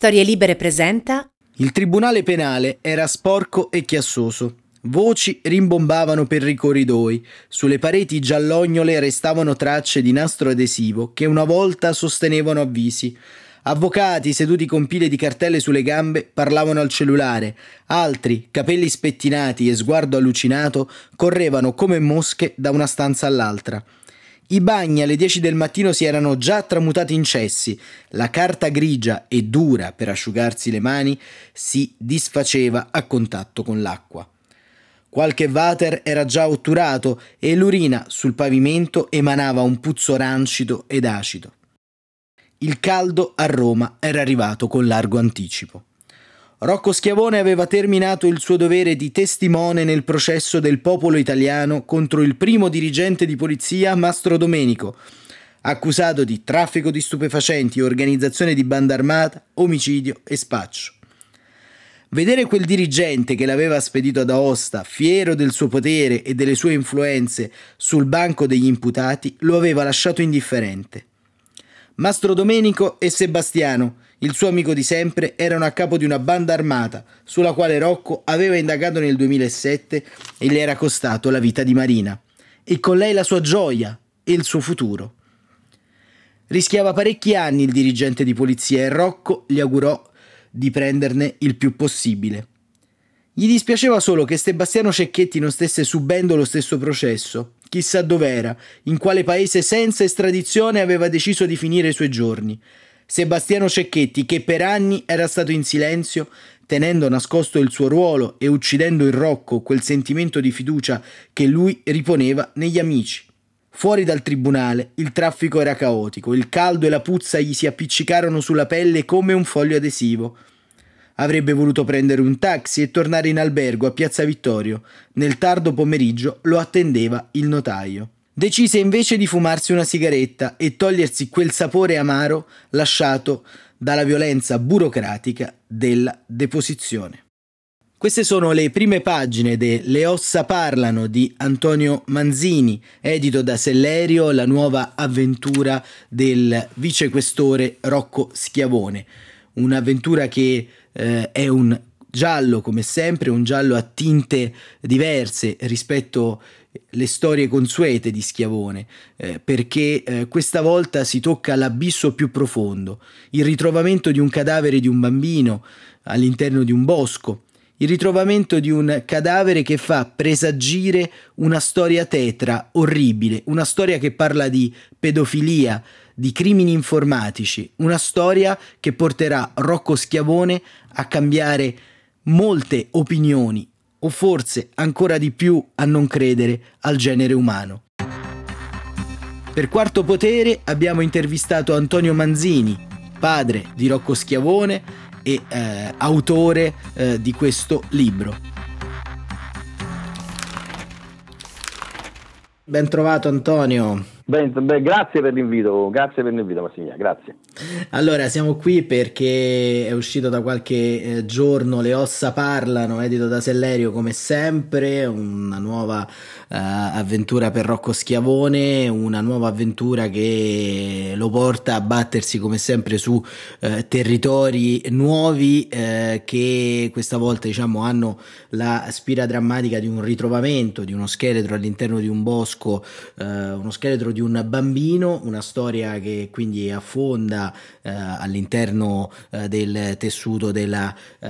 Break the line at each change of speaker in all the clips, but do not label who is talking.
Storie Libere presenta
Il tribunale penale era sporco e chiassoso. Voci rimbombavano per i corridoi. Sulle pareti giallognole restavano tracce di nastro adesivo che una volta sostenevano avvisi. Avvocati seduti con pile di cartelle sulle gambe parlavano al cellulare, altri, capelli spettinati e sguardo allucinato, correvano come mosche da una stanza all'altra. I bagni alle 10 del mattino si erano già tramutati in cessi, la carta grigia e dura per asciugarsi le mani si disfaceva a contatto con l'acqua. Qualche water era già otturato e l'urina sul pavimento emanava un puzzo rancido ed acido. Il caldo a Roma era arrivato con largo anticipo. Rocco Schiavone aveva terminato il suo dovere di testimone nel processo del popolo italiano contro il primo dirigente di polizia Mastro Domenico, accusato di traffico di stupefacenti, organizzazione di banda armata, omicidio e spaccio. Vedere quel dirigente che l'aveva spedito ad Aosta, fiero del suo potere e delle sue influenze, sul banco degli imputati, lo aveva lasciato indifferente. Mastro Domenico e Sebastiano, il suo amico di sempre, erano a capo di una banda armata sulla quale Rocco aveva indagato nel 2007 e gli era costato la vita di Marina, e con lei la sua gioia e il suo futuro. Rischiava parecchi anni il dirigente di polizia e Rocco gli augurò di prenderne il più possibile. Gli dispiaceva solo che Sebastiano Cecchetti non stesse subendo lo stesso processo. Chissà dov'era, in quale paese senza estradizione aveva deciso di finire i suoi giorni. Sebastiano Cecchetti, che per anni era stato in silenzio, tenendo nascosto il suo ruolo e uccidendo in Rocco quel sentimento di fiducia che lui riponeva negli amici. Fuori dal tribunale il traffico era caotico, il caldo e la puzza gli si appiccicarono sulla pelle come un foglio adesivo. Avrebbe voluto prendere un taxi e tornare in albergo a Piazza Vittorio. Nel tardo pomeriggio lo attendeva il notaio decise invece di fumarsi una sigaretta e togliersi quel sapore amaro lasciato dalla violenza burocratica della deposizione. Queste sono le prime pagine de Le ossa parlano di Antonio Manzini, edito da Sellerio, la nuova avventura del vicequestore Rocco Schiavone. Un'avventura che eh, è un giallo come sempre, un giallo a tinte diverse rispetto alle storie consuete di Schiavone, eh, perché eh, questa volta si tocca l'abisso più profondo, il ritrovamento di un cadavere di un bambino all'interno di un bosco, il ritrovamento di un cadavere che fa presagire una storia tetra, orribile, una storia che parla di pedofilia, di crimini informatici, una storia che porterà Rocco Schiavone a cambiare molte opinioni o forse ancora di più a non credere al genere umano. Per quarto potere abbiamo intervistato Antonio Manzini, padre di Rocco Schiavone e eh, autore eh, di questo libro. Ben trovato Antonio.
Ben, beh, grazie per l'invito, grazie per l'invito Massimiliano, grazie.
Allora, siamo qui perché è uscito da qualche eh, giorno Le ossa parlano, edito da Sellerio come sempre, una nuova uh, avventura per Rocco Schiavone, una nuova avventura che lo porta a battersi come sempre su uh, territori nuovi uh, che questa volta diciamo hanno la spira drammatica di un ritrovamento di uno scheletro all'interno di un bosco, uno scheletro di un bambino, una storia che quindi affonda eh, all'interno eh, del tessuto della eh,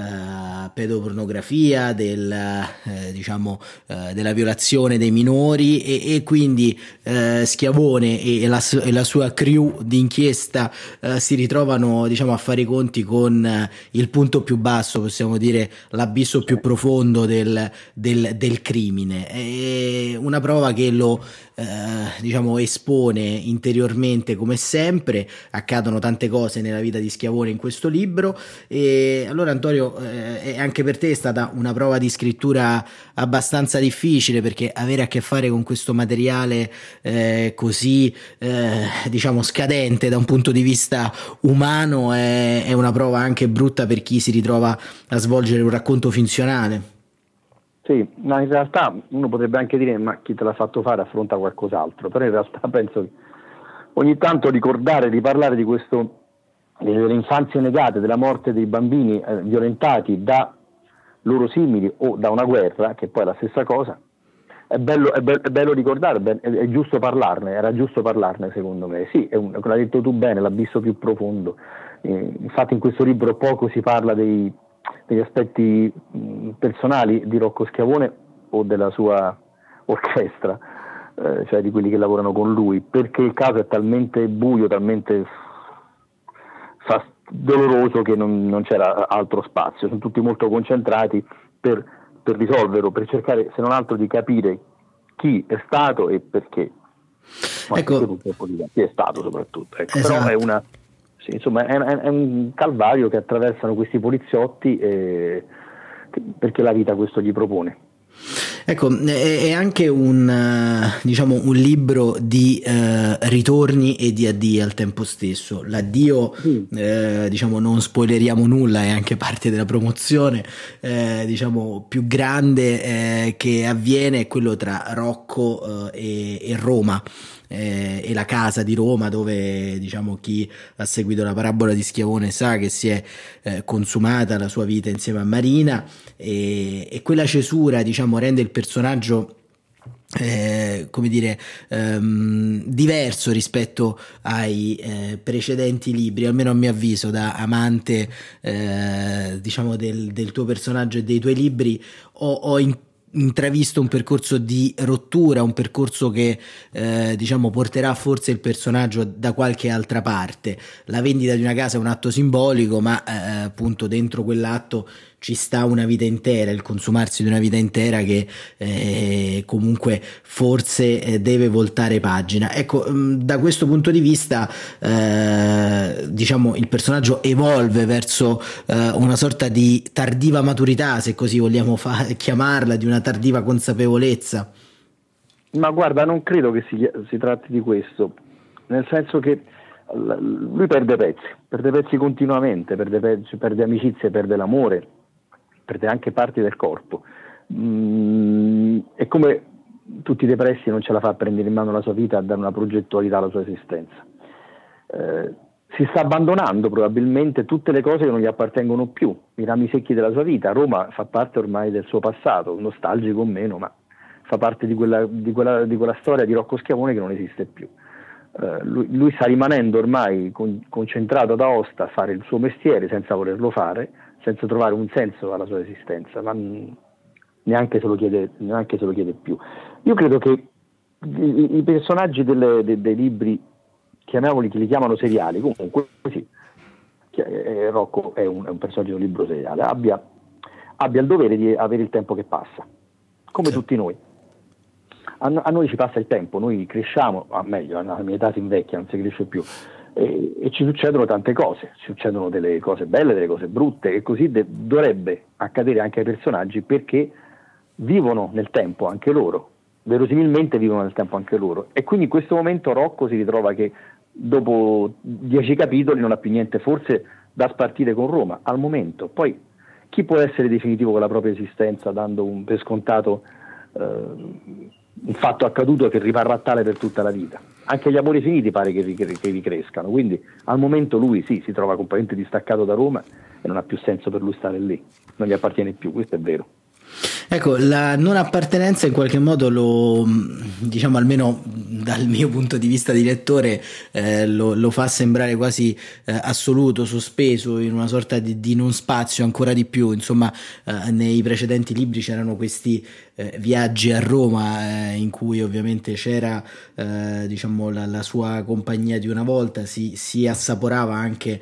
pedopornografia, del, eh, diciamo, eh, della violazione dei minori e, e quindi eh, Schiavone e la, e la, sua crew d'inchiesta si ritrovano diciamo, a fare i conti con il punto più basso, possiamo dire l'abisso più profondo del, del, del crimine. È una prova che lo diciamo, espone interiormente come sempre, accadono tante cose nella vita di Schiavone in questo libro e allora Antonio eh, anche per te è stata una prova di scrittura abbastanza difficile perché avere a che fare con questo materiale eh, così eh, diciamo scadente da un punto di vista umano è, è una prova anche brutta per chi si ritrova a svolgere un racconto funzionale.
Sì, ma in realtà uno potrebbe anche dire ma chi te l'ha fatto fare affronta qualcos'altro, però in realtà penso che ogni tanto ricordare, riparlare di questo delle infanzie negate, della morte dei bambini eh, violentati da loro simili o da una guerra, che poi è la stessa cosa, è bello, è bello, è bello ricordare, è, è, giusto parlarne, era giusto parlarne secondo me. Sì, un, l'hai detto tu bene, l'abisso più profondo. Eh, infatti in questo libro poco si parla dei, degli aspetti personali di Rocco Schiavone o della sua orchestra, eh, cioè di quelli che lavorano con lui, perché il caso è talmente buio, talmente fast- doloroso che non, non, c'era altro spazio, sono tutti molto concentrati per, per risolverlo, per cercare se non altro di capire chi è stato e perché.
Ma ecco,
chi è stato soprattutto. Ecco. Esatto. Però è, una, sì, insomma, è, è, un calvario che attraversano questi poliziotti eh, perché la vita questo gli propone.
Ecco, è, anche un, eh, diciamo, un libro di eh, ritorni e di addii al tempo stesso. L'addio, mm. eh, diciamo, non spoileriamo nulla, è anche parte della promozione, eh, diciamo, più grande eh, che avviene è quello tra Rocco eh, e, e Roma eh, e la casa di Roma dove diciamo chi ha seguito la parabola di Schiavone sa che si è eh, consumata la sua vita insieme a Marina. E, e quella cesura diciamo rende il personaggio eh, come dire, ehm, diverso rispetto ai eh, precedenti libri, almeno a mio avviso, da amante eh, diciamo del, del, tuo personaggio e dei tuoi libri, ho, ho in, intravisto un percorso di rottura, un percorso che eh, diciamo porterà forse il personaggio da qualche altra parte. La vendita di una casa è un atto simbolico, ma eh, appunto dentro quell'atto ci sta una vita intera, il consumarsi di una vita intera che eh, comunque forse eh, deve voltare pagina. Ecco, mm, da questo punto di vista, eh, diciamo, il personaggio evolve verso eh, una sorta di tardiva maturità, se così vogliamo fa- chiamarla, di una tardiva consapevolezza.
Ma guarda, non credo che si, si tratti di questo, nel senso che lui perde pezzi, perde pezzi continuamente, perde, pezzi, perde amicizie, perde l'amore, perde anche parti del corpo. Mm, è come tutti i depressi non ce la fa a prendere in mano la sua vita, a dare una progettualità alla sua esistenza. Eh, si sta abbandonando probabilmente tutte le cose che non gli appartengono più, i rami secchi della sua vita. Roma fa parte ormai del suo passato, nostalgico o meno, ma fa parte di quella, di quella, di quella storia di Rocco Schiavone che non esiste più. Uh, lui, lui, sta rimanendo ormai con, concentrato ad Aosta a fare il suo mestiere senza volerlo fare, senza trovare un senso alla sua esistenza, ma neanche se lo chiede, neanche se lo chiede più. Io credo che i, i personaggi delle, de, dei libri, chiamiamoli, che li chiamano seriali, comunque sì, eh, Rocco è un, è un, personaggio di un libro seriale, abbia, abbia, il dovere di avere il tempo che passa, come sì. tutti noi. A, a, noi ci passa il tempo, noi cresciamo, a meglio, alla mia età si invecchia, non si cresce più e, e, ci succedono tante cose, ci succedono delle cose belle, delle cose brutte e così de- dovrebbe accadere anche ai personaggi perché vivono nel tempo anche loro, verosimilmente vivono nel tempo anche loro. E quindi in questo momento Rocco si ritrova che dopo dieci capitoli non ha più niente forse da spartire con Roma al momento, poi chi può essere definitivo con la propria esistenza dando un, per scontato eh, un fatto accaduto che rimarrà tale per tutta la vita? anche gli amori finiti pare che, che, che ricrescano, quindi al momento lui sì, si trova completamente distaccato da Roma e non ha più senso per lui stare lì, non gli appartiene più, questo è vero.
Ecco, la non appartenenza in qualche modo lo, diciamo almeno dal mio punto di vista di lettore, eh, lo, lo, fa sembrare quasi eh, assoluto, sospeso in una sorta di, di, non spazio ancora di più. Insomma, eh, nei precedenti libri c'erano questi eh, viaggi a Roma eh, in cui ovviamente c'era eh, diciamo la, la, sua compagnia di una volta, si, si assaporava anche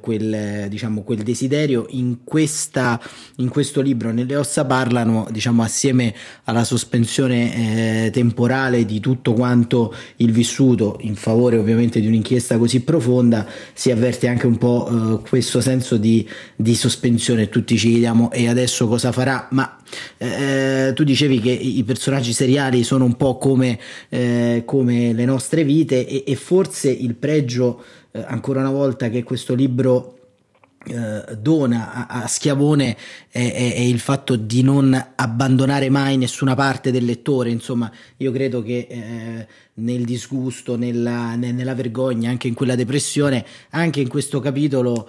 quel, diciamo, quel desiderio. In, questa, in questo libro, nelle ossa parlano diciamo assieme alla sospensione temporale di tutto quanto quanto il vissuto in favore ovviamente di un'inchiesta così profonda si avverte anche un po' eh, questo senso di, di, sospensione tutti ci chiediamo e adesso cosa farà ma eh, tu dicevi che i personaggi seriali sono un po' come, eh, come le nostre vite e, e forse il pregio eh, ancora una volta che questo libro eh, dona a, Schiavone è, il fatto di non abbandonare mai nessuna parte del lettore, insomma io credo che eh, nel disgusto, nella, nella, vergogna, anche in quella depressione, anche in questo capitolo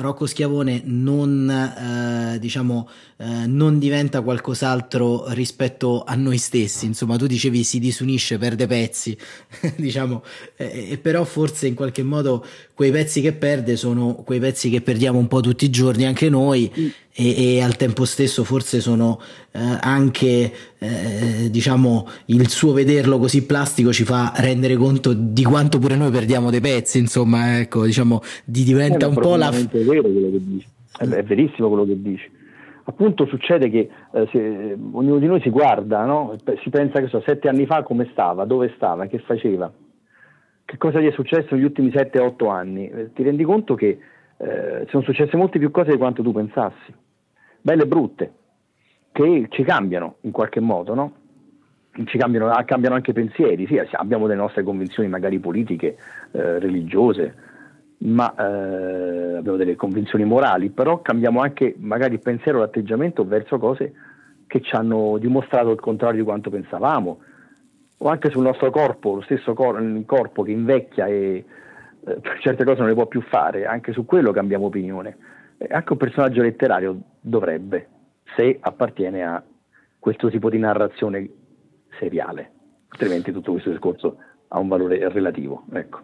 Rocco Schiavone non, uh, diciamo, uh, non diventa qualcos'altro rispetto a noi stessi, insomma tu dicevi si disunisce, perde pezzi, diciamo, eh, e però forse in qualche modo quei pezzi che perde sono quei pezzi che perdiamo un po' tutti i giorni anche noi. Mm e, e al tempo stesso forse sono eh, anche eh, diciamo il suo vederlo così plastico ci fa rendere conto di quanto pure noi perdiamo dei pezzi insomma ecco diciamo di diventa un po' la
è vero quello che dici. È, è verissimo quello che dici. Appunto succede che eh, se, ognuno di noi si guarda no? si pensa che so sette anni fa come stava dove stava che faceva? Che cosa gli è successo negli ultimi 7-8 anni? Eh, ti rendi conto che eh, sono successe molte più cose di quanto tu pensassi, belle e brutte, che ci cambiano in qualche modo, no? Ci cambiano, ah, cambiano anche pensieri, sì, abbiamo le nostre convinzioni magari politiche, eh, religiose, ma eh, abbiamo delle convinzioni morali, però cambiamo anche magari il pensiero, l'atteggiamento verso cose che ci hanno dimostrato il contrario di quanto pensavamo, o anche sul nostro corpo, lo stesso cor- corpo che invecchia e, eh, certe cose non le può più fare, anche su quello cambiamo opinione. Eh, anche un personaggio letterario dovrebbe, se appartiene a questo tipo di narrazione seriale, altrimenti tutto questo discorso ha un valore relativo. Ecco.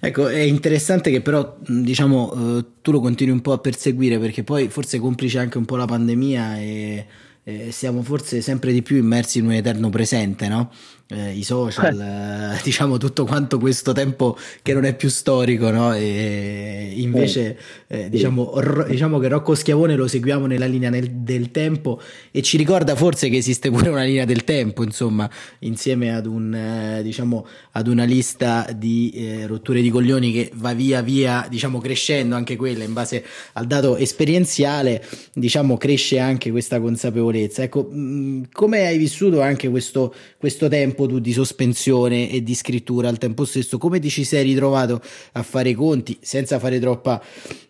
ecco, è interessante che però diciamo eh, tu lo continui un po' a perseguire perché poi forse complice anche un po' la pandemia e eh, siamo forse sempre di più immersi in un eterno presente, no? Eh, i social, eh. diciamo tutto quanto questo tempo che non è più storico, no? E invece eh, diciamo, ro- diciamo, che Rocco Schiavone lo seguiamo nella linea nel- del tempo e ci ricorda forse che esiste pure una linea del tempo, insomma, insieme ad, un, eh, diciamo, ad una lista di eh, rotture di coglioni che va via via, diciamo, crescendo anche quella in base al dato esperienziale, diciamo, cresce anche questa consapevolezza. Ecco, mh, come hai vissuto anche questo, questo tempo? Tempo tu di sospensione e di scrittura al tempo stesso, come ti ci sei ritrovato a fare i conti senza fare troppa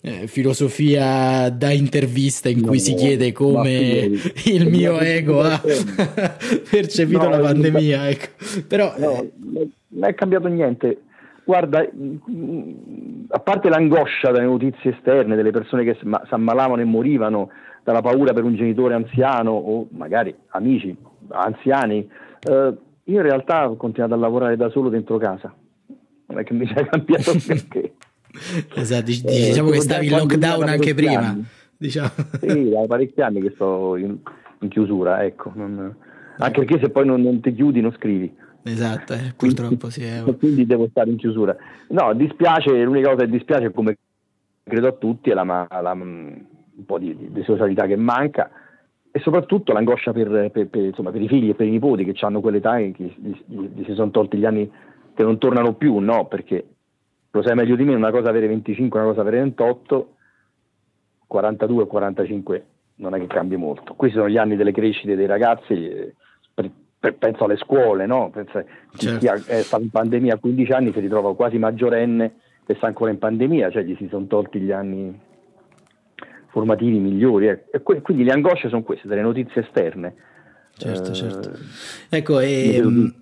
eh, filosofia da intervista in no, cui si chiede come il mio ego ha percepito no, la pandemia, ecco. Però
no, eh, non è cambiato niente. Guarda, a parte l'angoscia dalle notizie esterne, delle persone che si ammalavano e morivano dalla paura per un genitore anziano o magari amici anziani, eh, io in realtà ho continuato a lavorare da solo dentro casa, non è che mi sia cambiato perché.
esatto, eh, diciamo eh, che stavi in lockdown anche prima. Diciamo.
Sì, da parecchi anni che sto in, in chiusura, ecco. Non, anche perché se poi non, non, ti chiudi non scrivi.
Esatto, eh, purtroppo sì. È...
Quindi devo stare in chiusura. No, dispiace, l'unica cosa che dispiace, come credo a tutti, è la, la, un po' di, di socialità che manca e soprattutto l'angoscia per, per, per, insomma, per, i figli e per i nipoti che hanno quell'età e che gli, si sono tolti gli anni che non tornano più, no? Perché lo sai meglio di me, una cosa avere 25, una cosa avere 28, 42 o 45 non è che cambi molto. Questi sono gli anni delle crescite dei ragazzi, eh, penso alle scuole, no? Penso, certo. Chi è stato in pandemia a 15 anni si ritrova quasi maggiorenne e sta ancora in pandemia, cioè gli si sono tolti gli anni formativi migliori. Eh. E quindi le angosce sono queste, delle notizie esterne.
Certo, eh, certo. Ecco, e, mh,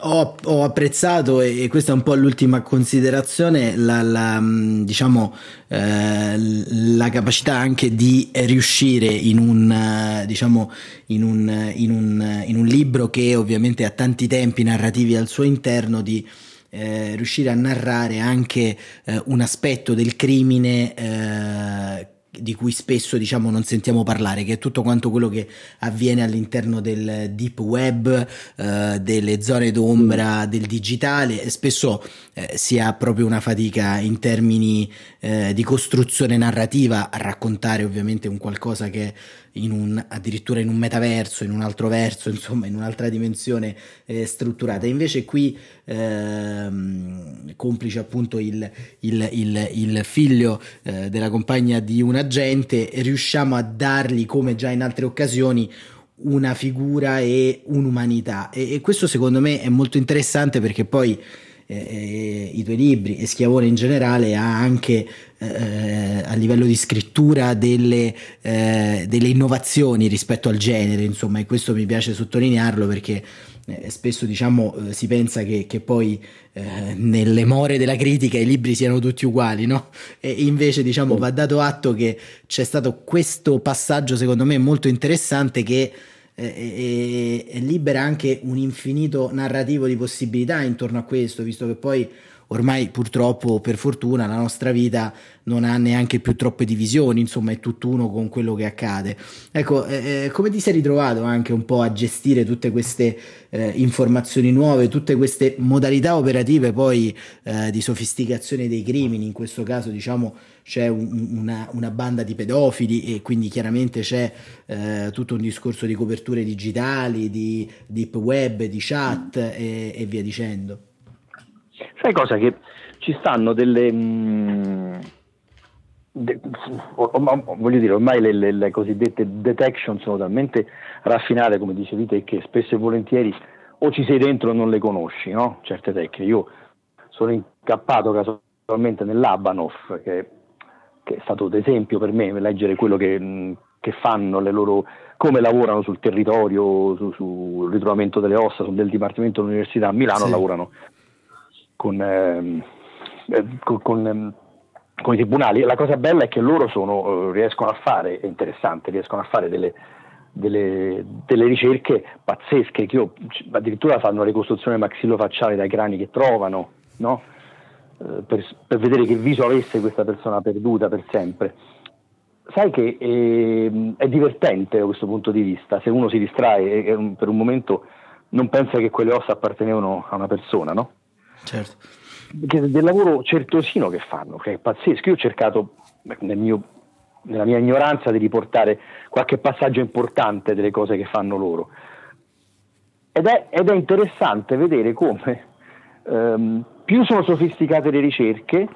ho, ho, apprezzato, e questa è un po' l'ultima considerazione, la, la, diciamo, eh, la capacità anche di riuscire in un, diciamo, in un, in un, in un libro che ovviamente ha tanti tempi narrativi al suo interno di eh, riuscire a narrare anche eh, un aspetto del crimine eh, di cui spesso diciamo non sentiamo parlare, che è tutto quanto quello che avviene all'interno del deep web, eh, delle zone d'ombra del digitale. E spesso eh, si ha proprio una fatica in termini eh, di costruzione narrativa a raccontare ovviamente un qualcosa che in un, addirittura in un metaverso, in un altro verso, insomma in un'altra dimensione eh, strutturata. Invece qui, ehm, complice appunto il, il, il, il figlio eh, della compagna di un agente, riusciamo a dargli, come già in altre occasioni, una figura e un'umanità. E, e questo secondo me è molto interessante perché poi eh, i tuoi libri e Schiavone in generale ha anche eh, a livello di scrittura delle, eh, delle, innovazioni rispetto al genere, insomma, e questo mi piace sottolinearlo perché eh, spesso diciamo eh, si pensa che, che poi eh, nelle more della critica i libri siano tutti uguali, no? E invece diciamo va dato atto che c'è stato questo passaggio secondo me molto interessante che e, e libera anche un infinito narrativo di possibilità intorno a questo, visto che poi ormai purtroppo per fortuna la nostra vita non ha neanche più troppe divisioni, insomma è tutt'uno con quello che accade. Ecco, eh, eh, come ti sei ritrovato anche un po' a gestire tutte queste eh, informazioni nuove, tutte queste modalità operative poi eh, di sofisticazione dei crimini, in questo caso diciamo c'è un, una, una, banda di pedofili e quindi chiaramente c'è eh, tutto un discorso di coperture digitali, di deep web, di chat e, e via dicendo.
Sai cosa? Che ci stanno delle... Mh, mm, de, voglio dire, ormai le, le, le, cosiddette detection sono talmente raffinate, come dicevi te, che spesso e volentieri o ci sei dentro o non le conosci, no? Certe tecniche. Io sono incappato casualmente nell'Abanov, che, che, è stato d'esempio per me, leggere quello che, mm, che fanno, le loro, come lavorano sul territorio, sul su ritrovamento delle ossa, del Dipartimento dell'Università a Milano, sì. lavorano con, ehm, eh, con, ehm, con, i tribunali. La cosa bella è che loro sono, eh, riescono a fare, è interessante, riescono a fare delle, delle, delle ricerche pazzesche, che io, addirittura fanno la ricostruzione maxillofacciale dai crani che trovano, no? eh, per, per, vedere che viso avesse questa persona perduta per sempre. Sai che eh, è divertente da questo punto di vista, se uno si distrae e, per un momento non pensa che quelle ossa appartenevano a una persona, no?
Certo.
Del lavoro certosino che fanno, che è pazzesco. Io ho cercato nel mio, nella mia ignoranza di riportare qualche passaggio importante delle cose che fanno loro. Ed è, ed è interessante vedere come ehm, più sono sofisticate le ricerche,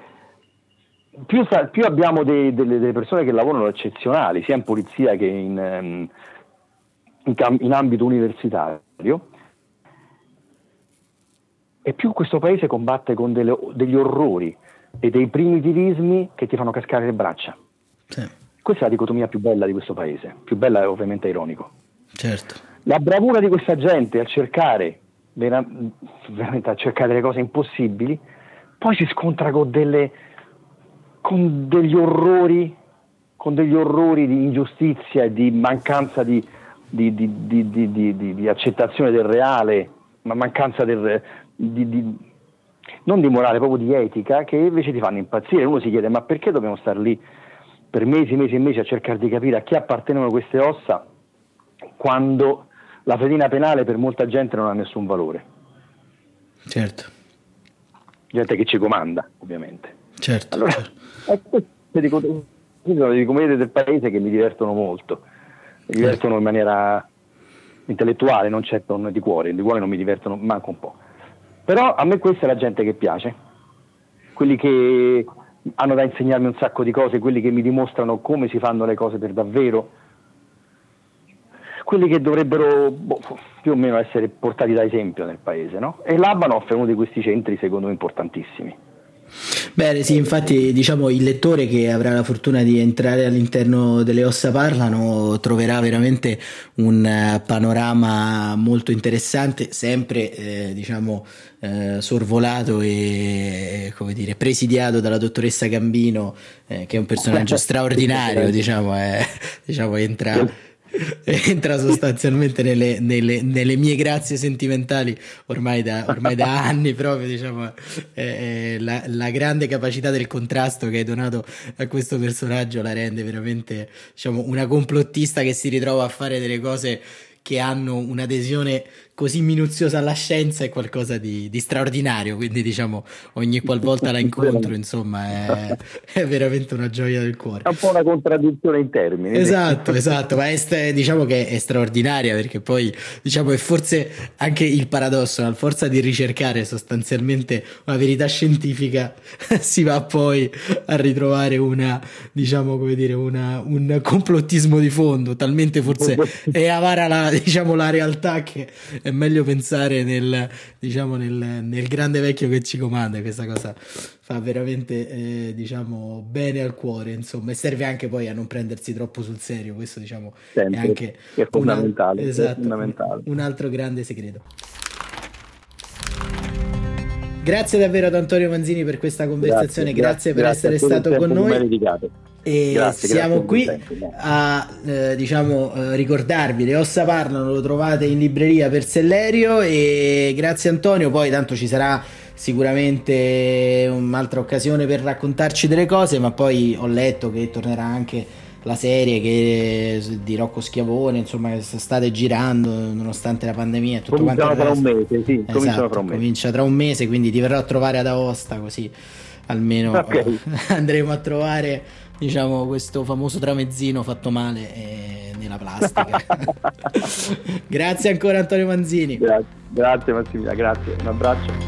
più, più abbiamo dei, delle, delle, persone che lavorano eccezionali, sia in polizia che in, ehm, in, in ambito universitario, e più questo paese combatte con delle, degli orrori e dei primitivismi che ti fanno cascare le braccia. Sì. Questa è la dicotomia più bella di questo paese, più bella è ovviamente ironico.
Certo.
La bravura di questa gente a cercare, veramente a cercare delle cose impossibili, poi si scontra con, delle, con degli orrori, con degli orrori di ingiustizia e di mancanza di, di, di, di accettazione del reale, ma mancanza del, di, di, non di morale, proprio di etica, che invece ti fanno impazzire. Uno si chiede ma perché dobbiamo stare lì per mesi, mesi e mesi a cercare di capire a chi appartengono queste ossa quando la fedina penale per molta gente non ha nessun valore.
Certo.
Gente che ci comanda, ovviamente.
Certo.
Allora,
certo.
Ecco, dico, sono dei commedie del paese che mi divertono molto, mi divertono in maniera intellettuale, non certo di cuore, di cuore non mi divertono manco un po'. Però a me questa è la gente che piace, quelli che hanno da insegnarmi un sacco di cose, quelli che mi dimostrano come si fanno le cose per davvero, quelli che dovrebbero boh, più o meno essere portati da esempio nel paese. No? E l'Abanoff è uno di questi centri secondo me importantissimi.
Bene, sì, infatti diciamo il lettore che avrà la fortuna di entrare all'interno delle ossa parlano troverà veramente un eh, panorama molto interessante, sempre eh, diciamo eh, sorvolato e come dire, presidiato dalla dottoressa Gambino, eh, che è un personaggio straordinario, diciamo, eh, diciamo entra entra sostanzialmente nelle, nelle, nelle, mie grazie sentimentali ormai da, ormai da anni proprio diciamo eh, la, la, grande capacità del contrasto che hai donato a questo personaggio la rende veramente diciamo una complottista che si ritrova a fare delle cose che hanno un'adesione così minuziosa alla scienza è qualcosa di, di straordinario, quindi diciamo ogni qualvolta la incontro insomma è, è, veramente una gioia del cuore.
È un po' una contraddizione in termini.
Esatto, esatto, ma è, diciamo che è straordinaria perché poi diciamo è forse anche il paradosso, a forza di ricercare sostanzialmente una verità scientifica si va poi a ritrovare una, diciamo come dire, una, un complottismo di fondo, talmente forse è avara la, diciamo la realtà che è meglio pensare nel, diciamo, nel, nel grande vecchio che ci comanda questa cosa fa veramente eh, diciamo bene al cuore insomma e serve anche poi a non prendersi troppo sul serio questo diciamo
Sempre,
è anche
è fondamentale,
una, esatto,
è fondamentale.
Un, un altro grande segreto Grazie davvero ad Antonio Manzini per questa conversazione, grazie, grazie, grazie per essere stato con noi. E grazie, siamo qui a eh, diciamo, eh, ricordarvi le ossa parlano, lo trovate in libreria per Sellerio e grazie Antonio, poi tanto ci sarà sicuramente un'altra occasione per raccontarci delle cose, ma poi ho letto che tornerà anche la serie che, di Rocco Schiavone, insomma, che state girando nonostante la pandemia. Tutto
comincia tra un mese, sì,
esatto, tra un mese. comincia tra un mese, quindi ti verrò a trovare ad Aosta così almeno okay. andremo a trovare diciamo questo famoso tramezzino fatto male eh, nella plastica. grazie ancora Antonio Manzini.
Grazie, grazie Massimiliano, grazie, un abbraccio.